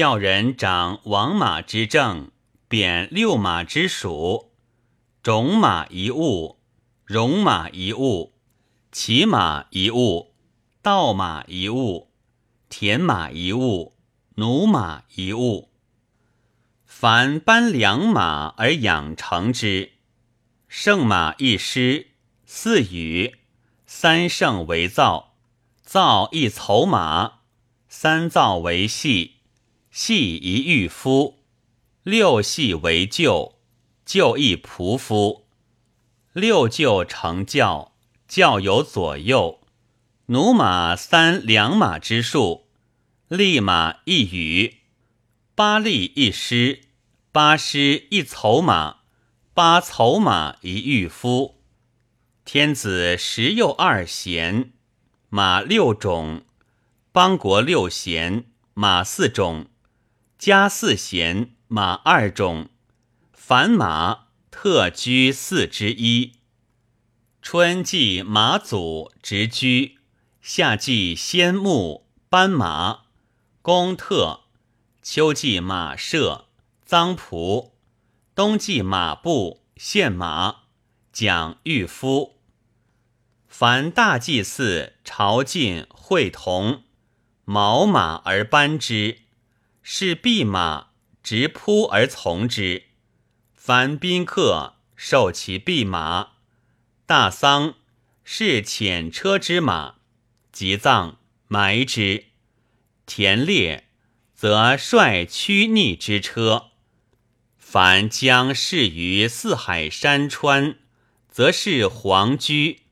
教人掌王马之政，贬六马之属，种马一物，戎马一物，骑马一物，盗马一物，田马一物，奴马一物。凡班良马而养成之，胜马一师，四羽，三胜为造，造一筹马，三造为系。系一御夫，六系为舅，舅一仆夫，六舅成教，教有左右，驽马三两马之数，立马一羽，八立一师，八师一筹马，八筹马一御夫。天子十又二贤，马六种；邦国六贤，马四种。加四贤，马二种，凡马特居四之一。春季马祖直居，夏季先牧斑马，公特；秋季马舍臧仆，冬季马步献马讲御夫。凡大祭祀朝觐会同，毛马而班之。是弼马，直扑而从之。凡宾客，受其弼马。大丧，是遣车之马，即葬埋之。田猎，则率驱逆之车。凡将事于四海山川，则是皇居。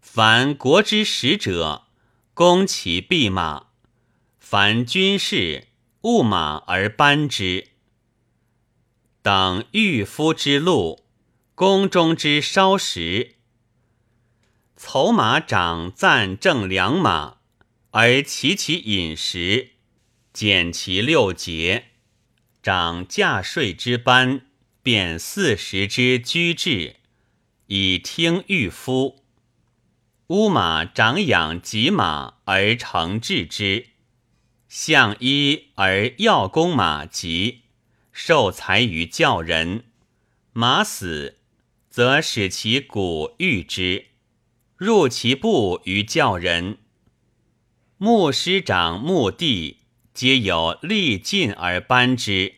凡国之使者，攻其弼马。凡军事。务马而班之，等御夫之路，宫中之烧食。筹马长暂正良马，而齐其饮食，减其六节。长驾税之班，便四时之居制，以听御夫。乌马长养己马而成治之。相依而要弓马疾，受财于教人。马死，则使其骨愈之，入其部于教人。牧师长墓地，皆有力尽而班之。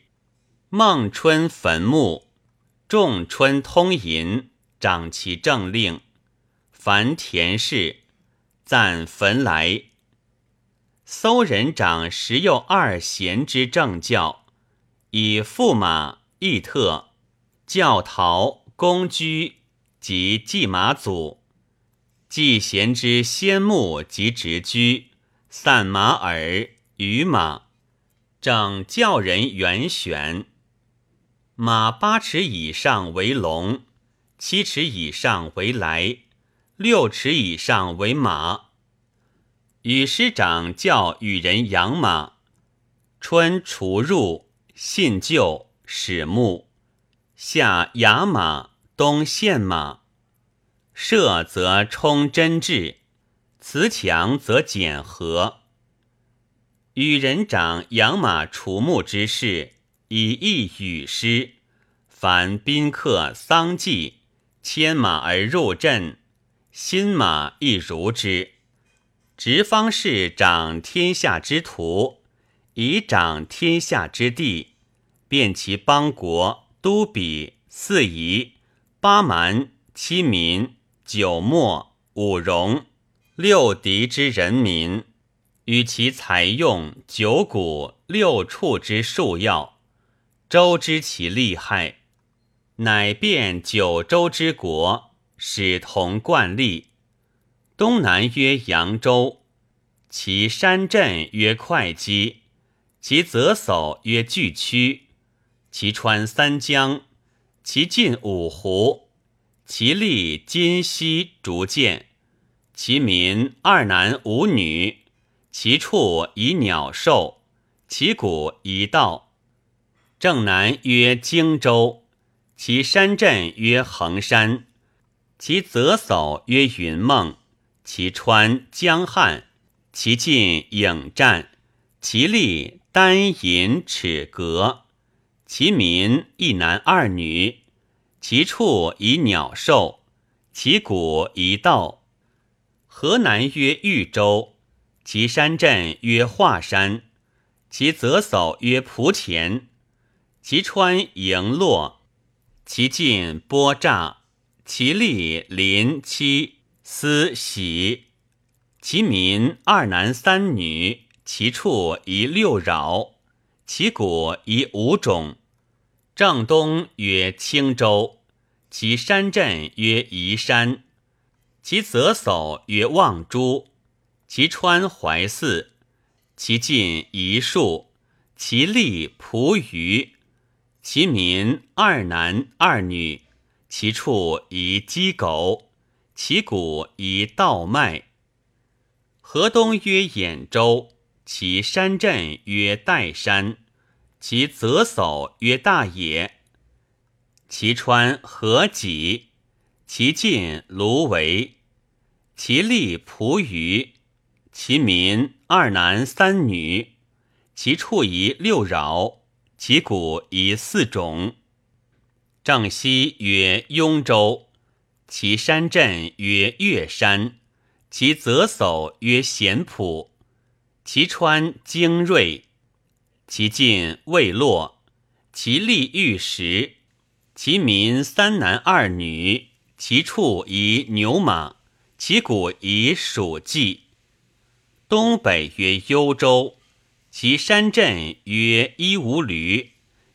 孟春坟墓，仲春通银，长其政令。凡田氏，赞坟来。搜人长十有二贤之正教，以驸马、义特、教陶、公居及祭马祖，祭贤之先牧及直居，散马耳、与马，正教人元选。马八尺以上为龙，七尺以上为来，六尺以上为马。与师长教与人养马，春除入，信旧始木，夏雅马，冬献马。射则充真质，辞强则减和。与人长养马除木之事，以义与师。凡宾客丧祭，牵马而入阵，新马亦如之。直方士掌天下之徒，以掌天下之地，遍其邦国、都比、四夷、八蛮、七民、九莫、五戎、六狄之人民，与其采用九谷、六畜之数要，周知其利害，乃变九州之国，使同贯立。东南曰扬州，其山镇曰会稽，其泽叟曰巨曲，其川三江，其近五湖，其利今西逐渐，其民二男五女，其处以鸟兽，其谷以稻。正南曰荆州，其山镇曰衡山，其泽叟曰云梦。其川江汉，其近颍战，其利丹银齿革，其民一男二女，其处以鸟兽，其谷以稻。河南曰豫州，其山镇曰华山，其泽叟曰蒲田，其川盈洛，其近波乍，其利临期思喜，其民二男三女，其处以六饶，其谷以五种。正东曰青州，其山镇曰宜山。其泽叟曰望珠，其川怀泗，其近宜树，其利蒲鱼，其民二男二女，其处宜鸡狗，其谷以稻麦。河东曰兖州，其山镇曰岱山，其泽叟曰大野，其川河济。其近芦苇，其利蒲鱼，其民二男三女，其处宜六饶，其谷以四种。正西曰雍州，其山镇曰岳山，其泽叟曰咸浦，其川精锐，其近未洛，其利玉石，其民三男二女。其处以牛马，其谷以黍稷。东北曰幽州，其山镇曰伊吾驴，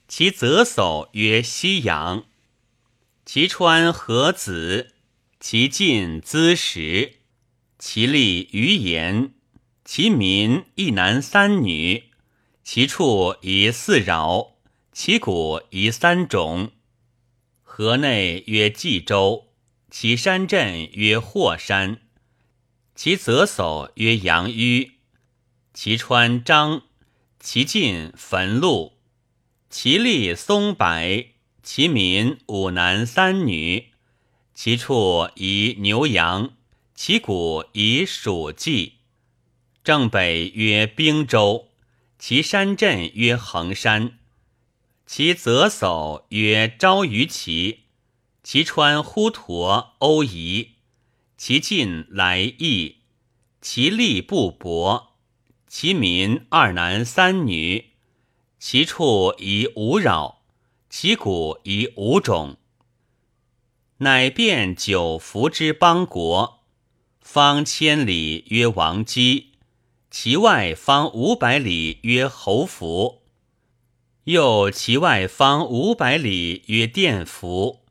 其泽叟曰西阳，其川河子，其近资石，其利于盐，其民一男三女，其处宜四饶，其谷宜三种。河内曰冀州。其山镇曰霍山，其泽叟曰杨峪，其川漳，其近汾路，其利松柏，其民五男三女，其处宜牛羊，其谷以黍稷。正北曰兵州，其山镇曰衡山，其泽叟曰昭于齐。其川呼沱欧夷，其近来邑，其利不薄，其民二男三女，其处宜无扰，其谷以五种。乃变九服之邦国，方千里曰王畿，其外方五百里曰侯服，又其外方五百里曰甸服。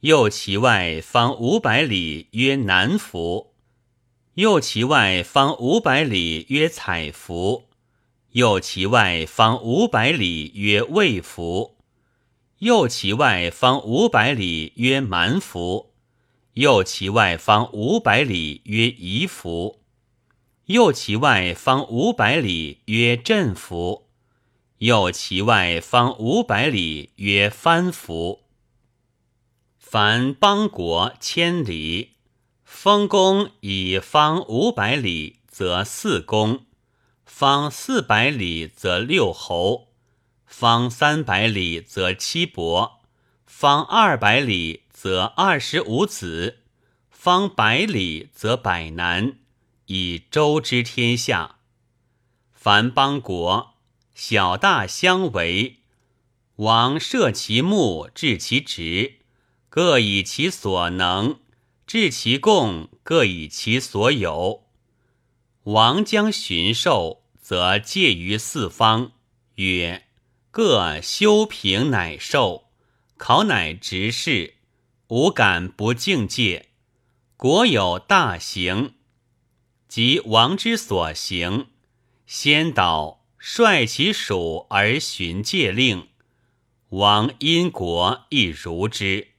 又其外方五百里曰南服，又其外方五百里曰采服，又其外方五百里曰魏服，右其外方五百里曰蛮服，右其外方五百里曰夷服，右其外方五百里曰镇服，右其外方五百里曰藩服。凡邦国千里，封公以方五百里，则四公；方四百里，则六侯；方三百里，则七伯；方二百里，则二十五子；方百里，则百男，以周之天下。凡邦国，小大相为，王设其目，治其职。各以其所能，治其贡；各以其所有。王将巡狩，则介于四方，曰：“各修平乃受，考乃执事，无敢不敬戒。国有大行，即王之所行，先导率其属而循戒令，王因国亦如之。”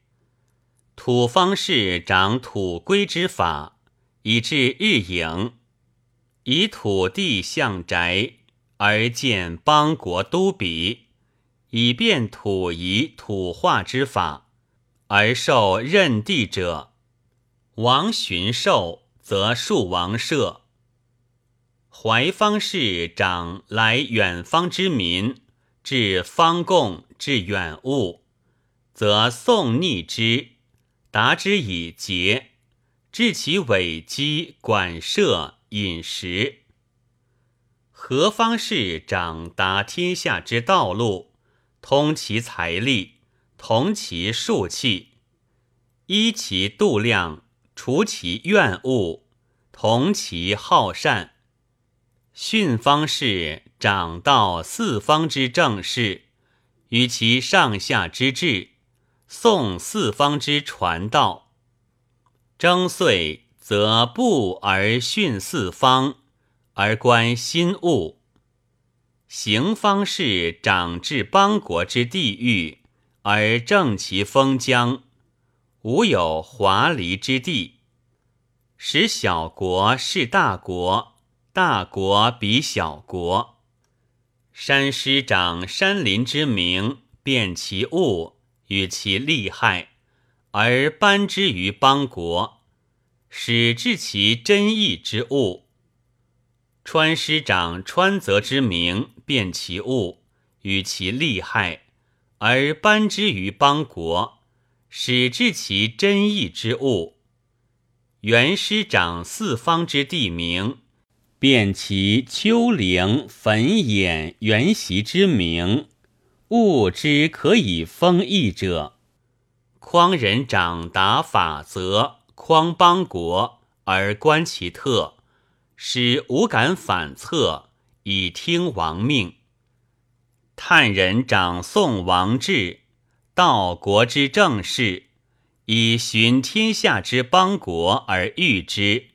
土方士长土规之法，以至日影；以土地向宅，而建邦国都比；以便土仪土化之法，而受任地者。王巡狩，则戍王舍。怀方士长来远方之民，至方贡至远物，则送逆之，达之以节，治其尾机管射饮食。何方士长达天下之道路，通其财力，同其数器，依其度量，除其怨恶，同其好善。训方士长道四方之政事，与其上下之治，诵四方之传道。征岁则布而训四方，而观心物。行方士长治邦国之地域，而正其封疆，无有华离之地，使小国是大国。大国比小国，山师长山林之名，辨其物与其利害，而颁之于邦国，使治其真义之物。川师长川泽之名，辨其物与其利害，而颁之于邦国，使治其真义之物。元师长四方之地名。辨其丘陵、坟偃、原习之名，物之可以封邑者。匡人长达法则，匡邦国而观其特，使无敢反侧，以听王命。探人长宋王志，道国之政事，以寻天下之邦国而御之。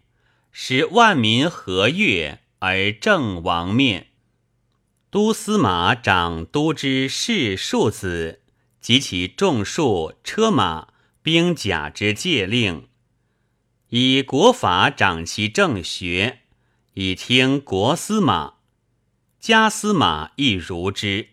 使万民和悦而正王面。都司马长都之士庶子及其众数车马兵甲之戒令，以国法长其政学，以听国司马。家司马亦如之。